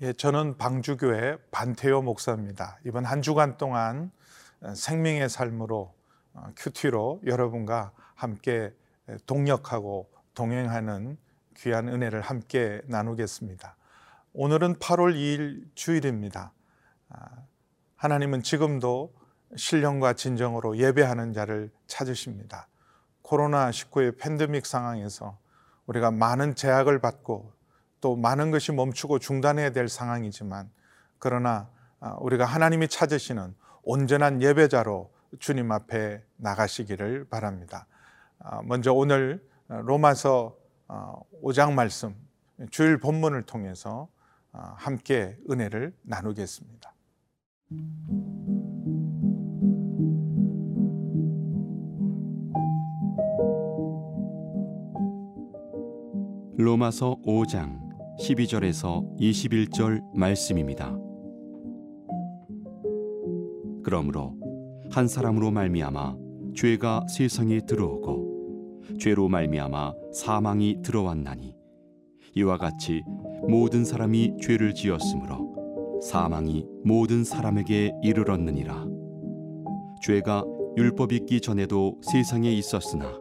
예, 저는 방주교회 반태호 목사입니다. 이번 한 주간 동안 어, 생명의 삶으로 어, 큐티로 여러분과 함께 동역하고 동행하는 귀한 은혜를 함께 나누겠습니다. 오늘은 8월 2일 주일입니다. 아, 하나님은 지금도 신령과 진정으로 예배하는 자를 찾으십니다. 코로나19의 팬데믹 상황에서 우리가 많은 제약을 받고 또 많은 것이 멈추고 중단해야 될 상황이지만 그러나 아, 우리가 하나님이 찾으시는 온전한 예배자로 주님 앞에 나가시기를 바랍니다. 아, 먼저 오늘 로마서 5장 말씀 주일 본문을 통해서 아, 함께 은혜를 나누겠습니다. 로마서 5장 12절에서 21절 말씀입니다. 그러므로 한 사람으로 말미암아 죄가 세상에 들어오고 죄로 말미암아 사망이 들어왔나니 이와 같이 모든 사람이 죄를 지었으므로 사망이 모든 사람에게 이르렀느니라. 죄가 율법 있기 전에도 세상에 있었으나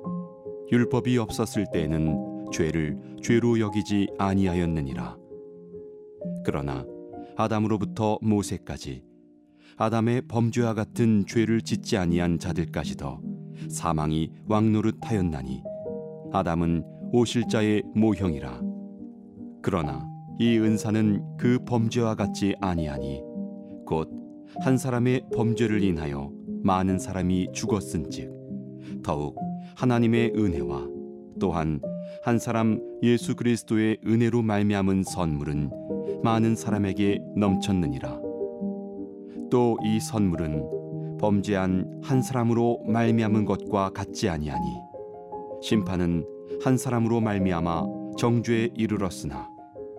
율법이 없었을 때에는 죄를 죄로 여기지 아니하였느니라. 그러나 아담으로부터 모세까지 아담의 범죄와 같은 죄를 짓지 아니한 자들까지도 사망이 왕노릇하였나니 아담은 오실자의 모형이라. 그러나 이 은사는 그 범죄와 같지 아니하니 곧 한 사람의 범죄를 인하여 많은 사람이 죽었은즉 더욱 하나님의 은혜와 또한 한 사람 예수 그리스도의 은혜로 말미암은 선물은 많은 사람에게 넘쳤느니라 또 이 선물은 범죄한 한 사람으로 말미암은 것과 같지 아니하니 심판은 한 사람으로 말미암아 정죄에 이르렀으나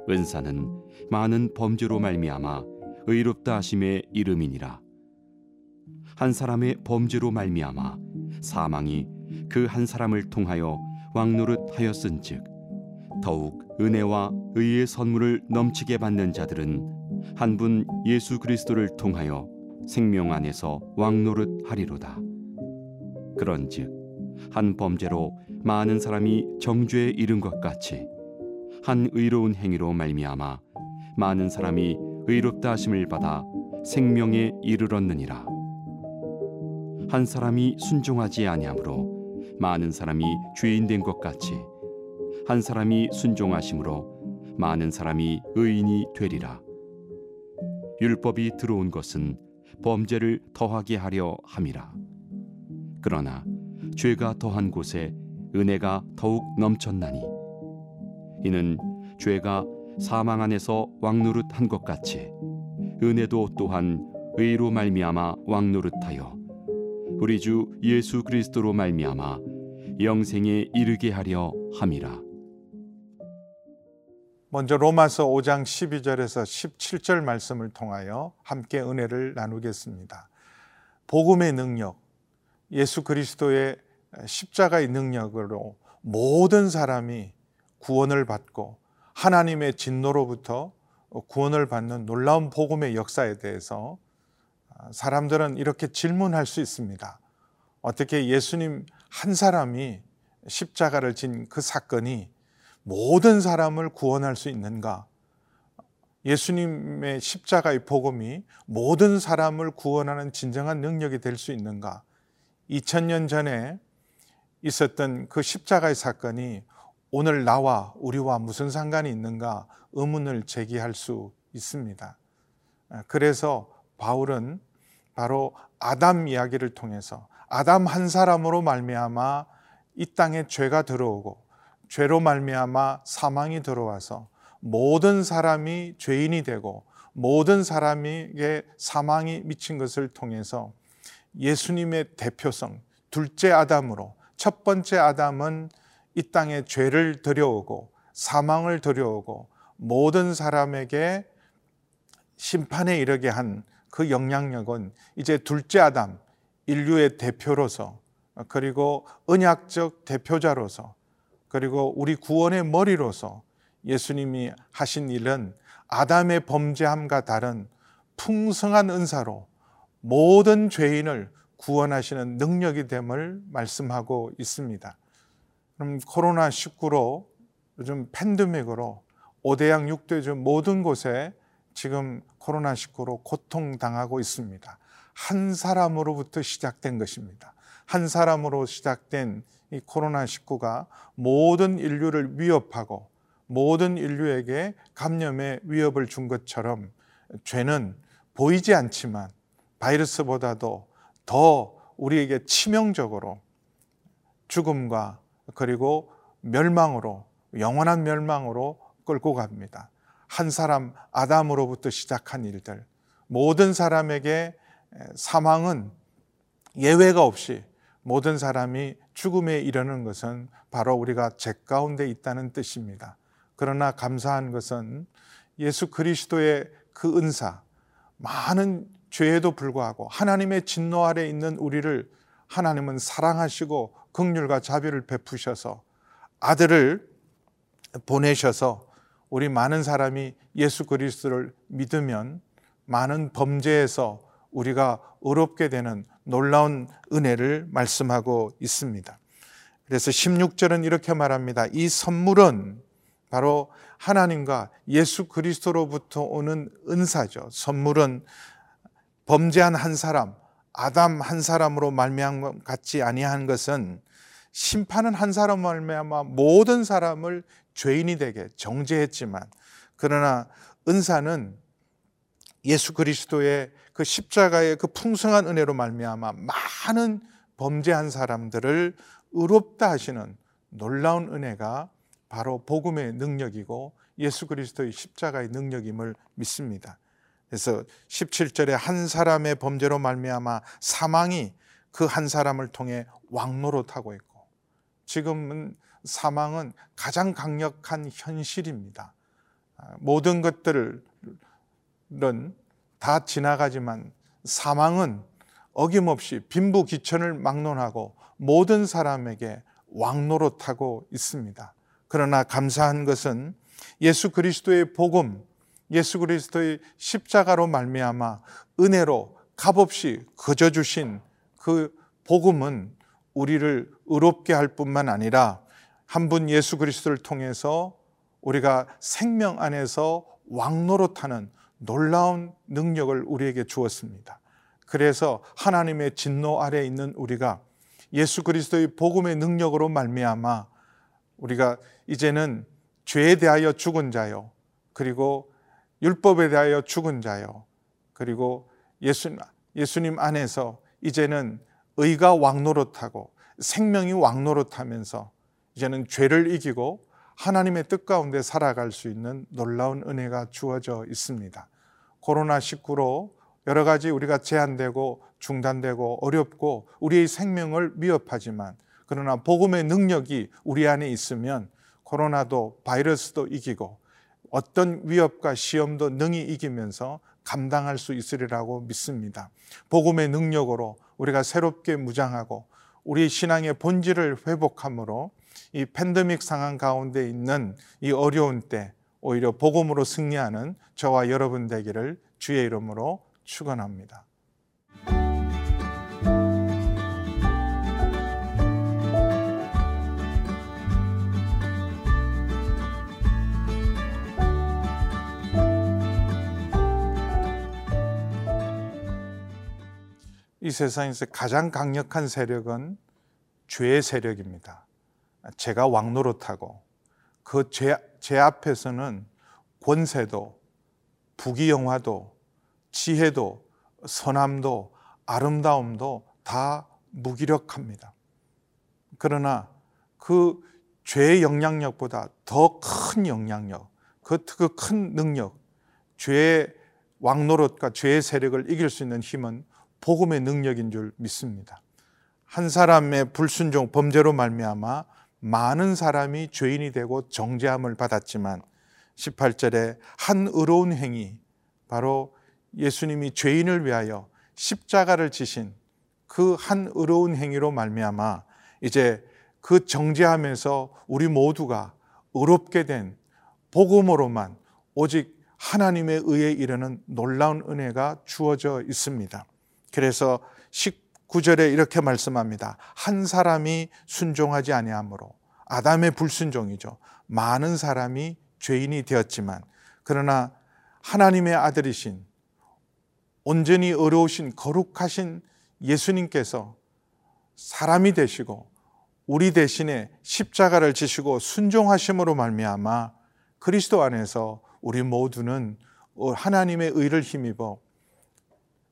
은사는 많은 범죄로 말미암아 의롭다 하심의 이름이니라. 한 사람의 범죄로 말미암아 사망이 그 한 사람을 통하여 왕노릇 하였은즉 더욱 은혜와 의의 선물을 넘치게 받는 자들은 한 분 예수 그리스도를 통하여 생명 안에서 왕노릇 하리로다. 그런즉 한 범죄로 많은 사람이 정죄에 이른 것 같이 한 의로운 행위로 말미암아 많은 사람이 의롭다 하심을 받아 생명에 이르렀느니라. 한 사람이 순종하지 아니하므로 많은 사람이 죄인 된 것 같이 한 사람이 순종하심으로 많은 사람이 의인이 되리라. 율법이 들어온 것은 범죄를 더하게 하려 함이라. 그러나 죄가 더한 곳에 은혜가 더욱 넘쳤나니 이는 죄가 사망 안에서 왕노릇한 것 같이 은혜도 또한 의로 말미암아 왕노릇하여 우리 주 예수 그리스도로 말미암아 영생에 이르게 하려 함이라. 먼저 로마서 5장 12절에서 17절 말씀을 통하여 함께 은혜를 나누겠습니다. 복음의 능력, 예수 그리스도의 십자가의 능력으로 모든 사람이 구원을 받고 하나님의 진노로부터 구원을 받는 놀라운 복음의 역사에 대해서 사람들은 이렇게 질문할 수 있습니다. 어떻게 예수님 한 사람이 십자가를 진 그 사건이 모든 사람을 구원할 수 있는가? 예수님의 십자가의 복음이 모든 사람을 구원하는 진정한 능력이 될 수 있는가? 2000년 전에 있었던 그 십자가의 사건이 오늘 나와 우리와 무슨 상관이 있는가 의문을 제기할 수 있습니다. 그래서 바울은 바로 아담 이야기를 통해서 아담 한 사람으로 말미암아 이 땅에 죄가 들어오고 죄로 말미암아 사망이 들어와서 모든 사람이 죄인이 되고 모든 사람에게 사망이 미친 것을 통해서 예수님의 대표성, 둘째 아담으로 첫 번째 아담은 이 땅에 죄를 들여오고 사망을 들여오고 모든 사람에게 심판에 이르게 한 그 영향력은 이제 둘째 아담 인류의 대표로서 그리고 언약적 대표자로서 그리고 우리 구원의 머리로서 예수님이 하신 일은 아담의 범죄함과 다른 풍성한 은사로 모든 죄인을 구원하시는 능력이 됨을 말씀하고 있습니다. 그럼 코로나 19로 요즘 팬데믹으로 5대양 6대주 모든 곳에 지금 코로나 19로 고통당하고 있습니다. 한 사람으로부터 시작된 것입니다. 한 사람으로 시작된 이 코로나 19가 모든 인류를 위협하고 모든 인류에게 감염의 위협을 준 것처럼 죄는 보이지 않지만 바이러스보다도 더 우리에게 치명적으로 죽음과 그리고 멸망으로 영원한 멸망으로 끌고 갑니다. 한 사람 아담으로부터 시작한 일들 모든 사람에게 사망은 예외가 없이 모든 사람이 죽음에 이르는 것은 바로 우리가 죄 가운데 있다는 뜻입니다. 그러나 감사한 것은 예수 그리스도의 그 은사, 많은 죄에도 불구하고 하나님의 진노 아래 있는 우리를 하나님은 사랑하시고 극률과 자비를 베푸셔서 아들을 보내셔서 우리 많은 사람이 예수 그리스도를 믿으면 많은 범죄에서 우리가 어렵게 되는 놀라운 은혜를 말씀하고 있습니다. 그래서 16절은 이렇게 말합니다. 이 선물은 바로 하나님과 예수 그리스도로부터 오는 은사죠. 선물은 범죄한 한 사람, 아담 한 사람으로 말미암 같지 아니한 것은 심판은 한 사람 말미암아 모든 사람을 죄인이 되게 정죄했지만 그러나 은사는 예수 그리스도의 그 십자가의 그 풍성한 은혜로 말미암아 많은 범죄한 사람들을 의롭다 하시는 놀라운 은혜가 바로 복음의 능력이고 예수 그리스도의 십자가의 능력임을 믿습니다. 그래서 17절에 한 사람의 범죄로 말미암아 사망이 그 한 사람을 통해 왕노릇하고 있고 지금은 사망은 가장 강력한 현실입니다. 모든 것들은 다 지나가지만 사망은 어김없이 빈부귀천을 막론하고 모든 사람에게 왕노릇하고 있습니다. 그러나 감사한 것은 예수 그리스도의 복음, 예수 그리스도의 십자가로 말미암아 은혜로 값없이 거저 주신 그 복음은 우리를 의롭게 할 뿐만 아니라 한 분 예수 그리스도를 통해서 우리가 생명 안에서 왕노릇하는 놀라운 능력을 우리에게 주었습니다. 그래서 하나님의 진노 아래 있는 우리가 예수 그리스도의 복음의 능력으로 말미암아 우리가 이제는 죄에 대하여 죽은 자요. 그리고 율법에 대하여 죽은 자요. 그리고 예수, 예수님 안에서 이제는 의가 왕노릇하고 생명이 왕노릇하면서 이제는 죄를 이기고 하나님의 뜻 가운데 살아갈 수 있는 놀라운 은혜가 주어져 있습니다. 코로나19로 여러 가지 우리가 제한되고 중단되고 어렵고 우리의 생명을 위협하지만 그러나 복음의 능력이 우리 안에 있으면 코로나도 바이러스도 이기고 어떤 위협과 시험도 능히 이기면서 감당할 수 있으리라고 믿습니다. 복음의 능력으로 우리가 새롭게 무장하고 우리 신앙의 본질을 회복함으로 이 팬데믹 상황 가운데 있는 이 어려운 때 오히려 복음으로 승리하는 저와 여러분 되기를 주의 이름으로 축원합니다. 이 세상에서 가장 강력한 세력은 죄의 세력입니다. 죄가 왕노릇하고 그 죄, 죄 앞에서는 권세도 부귀영화도 지혜도 선함도 아름다움도 다 무기력합니다. 그러나 그 죄의 영향력보다 더 큰 영향력, 그 큰 능력, 죄의 왕노릇과 죄의 세력을 이길 수 있는 힘은 복음의 능력인 줄 믿습니다. 한 사람의 불순종 범죄로 말미암아 많은 사람이 죄인이 되고 정죄함을 받았지만 18절에 한 의로운 행위 바로 예수님이 죄인을 위하여 십자가를 지신 그 한 의로운 행위로 말미암아 이제 그 정죄함에서 우리 모두가 의롭게 된 복음으로만 오직 하나님의 의에 이르는 놀라운 은혜가 주어져 있습니다. 그래서 19 절에 이렇게 말씀합니다. 한 사람이 순종하지 아니하므로 아담의 불순종이죠. 많은 사람이 죄인이 되었지만 그러나 하나님의 아들이신 온전히 어려우신 거룩하신 예수님께서 사람이 되시고 우리 대신에 십자가를 지시고 순종하심으로 말미암아 그리스도 안에서 우리 모두는 하나님의 의를 힘입어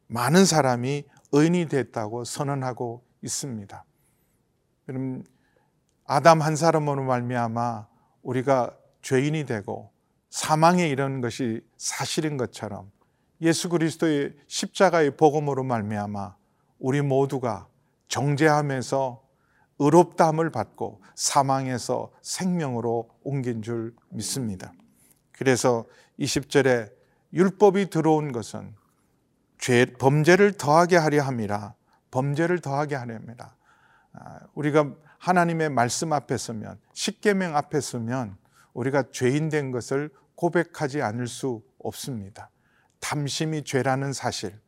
많은 사람이 의인이 됐다고 선언하고 있습니다. 그럼 아담 한 사람으로 말미암아 우리가 죄인이 되고 사망에 이르는 것이 사실인 것처럼 예수 그리스도의 십자가의 복음으로 말미암아 우리 모두가 정죄함에서 의롭다함을 받고 사망에서 생명으로 옮긴 줄 믿습니다. 그래서 20절에 율법이 들어온 것은 죄, 범죄를 더하게 하려 함이라 범죄를 더하게 하려 합니다. 아, 우리가 하나님의 말씀 앞에 서면 십계명 앞에 서면 우리가 죄인 된 것을 고백하지 않을 수 없습니다. 탐심이 죄라는 사실.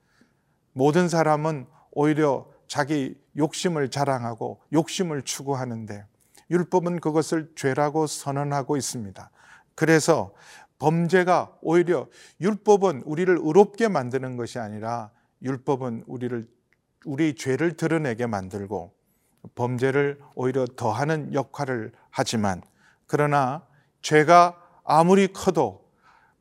모든 사람은 오히려 자기 욕심을 자랑하고 욕심을 추구하는데 율법은 그것을 죄라고 선언하고 있습니다. 그래서 범죄가 오히려 율법은 우리를 의롭게 만드는 것이 아니라 율법은 우리를 우리 죄를 드러내게 만들고 범죄를 오히려 더하는 역할을 하지만 그러나 죄가 아무리 커도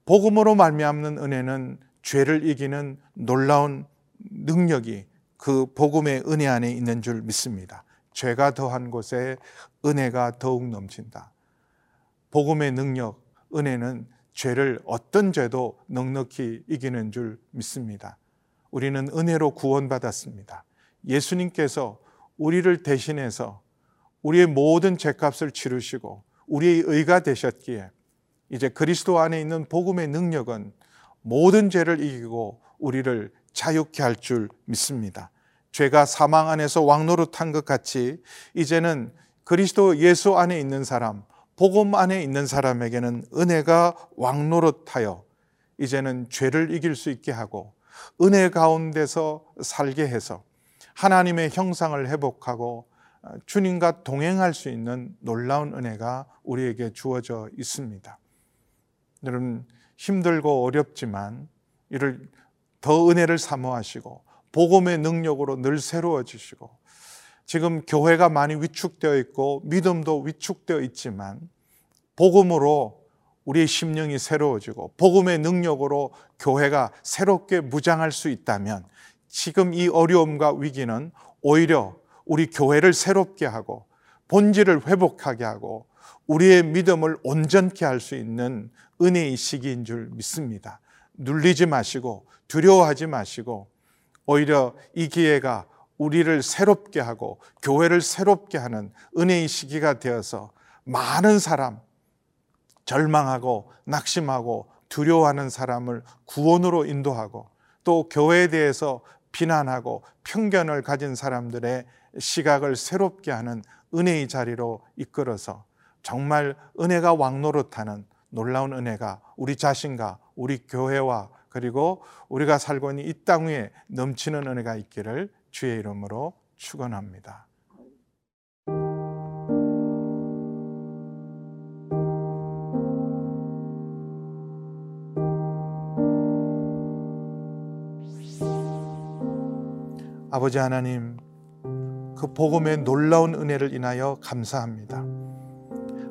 복음으로 말미암는 은혜는 죄를 이기는 놀라운 능력이 그 복음의 은혜 안에 있는 줄 믿습니다. 죄가 더한 곳에 은혜가 더욱 넘친다. 복음의 능력, 은혜는 죄를 어떤 죄도 넉넉히 이기는 줄 믿습니다. 우리는 은혜로 구원받았습니다. 예수님께서 우리를 대신해서 우리의 모든 죄값을 치르시고 우리의 의가 되셨기에 이제 그리스도 안에 있는 복음의 능력은 모든 죄를 이기고 우리를 자유케 할 줄 믿습니다. 죄가 사망 안에서 왕노릇한 것 같이 이제는 그리스도 예수 안에 있는 사람, 복음 안에 있는 사람에게는 은혜가 왕노릇하여 이제는 죄를 이길 수 있게 하고 은혜 가운데서 살게 해서 하나님의 형상을 회복하고 주님과 동행할 수 있는 놀라운 은혜가 우리에게 주어져 있습니다. 여러분 힘들고 어렵지만 이를 더 은혜를 사모하시고 복음의 능력으로 늘 새로워지시고 지금 교회가 많이 위축되어 있고 믿음도 위축되어 있지만 복음으로 우리의 심령이 새로워지고 복음의 능력으로 교회가 새롭게 무장할 수 있다면 지금 이 어려움과 위기는 오히려 우리 교회를 새롭게 하고 본질을 회복하게 하고 우리의 믿음을 온전케 할 수 있는 은혜의 시기인 줄 믿습니다. 눌리지 마시고 두려워하지 마시고 오히려 이 기회가 우리를 새롭게 하고 교회를 새롭게 하는 은혜의 시기가 되어서 많은 사람, 절망하고 낙심하고 두려워하는 사람을 구원으로 인도하고 또 교회에 대해서 비난하고 편견을 가진 사람들의 시각을 새롭게 하는 은혜의 자리로 이끌어서 정말 은혜가 왕노릇하는 놀라운 은혜가 우리 자신과 우리 교회와 그리고 우리가 살고 있는 이 땅 위에 넘치는 은혜가 있기를 주의 이름으로 축원합니다. 아버지 하나님, 그 복음의 놀라운 은혜를 인하여 감사합니다.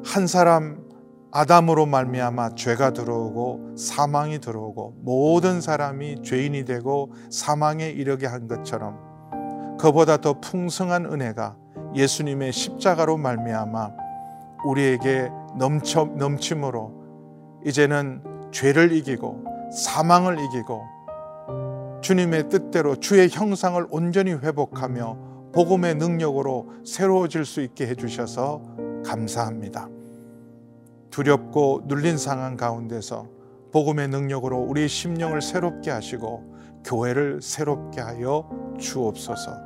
한 사람 아담으로 말미암아 죄가 들어오고 사망이 들어오고 모든 사람이 죄인이 되고 사망에 이르게 한 것처럼 그보다 더 풍성한 은혜가 예수님의 십자가로 말미암아 우리에게 넘쳐 넘침으로 이제는 죄를 이기고 사망을 이기고 주님의 뜻대로 주의 형상을 온전히 회복하며 복음의 능력으로 새로워질 수 있게 해주셔서 감사합니다. 두렵고 눌린 상황 가운데서 복음의 능력으로 우리의 심령을 새롭게 하시고 교회를 새롭게 하여 주옵소서.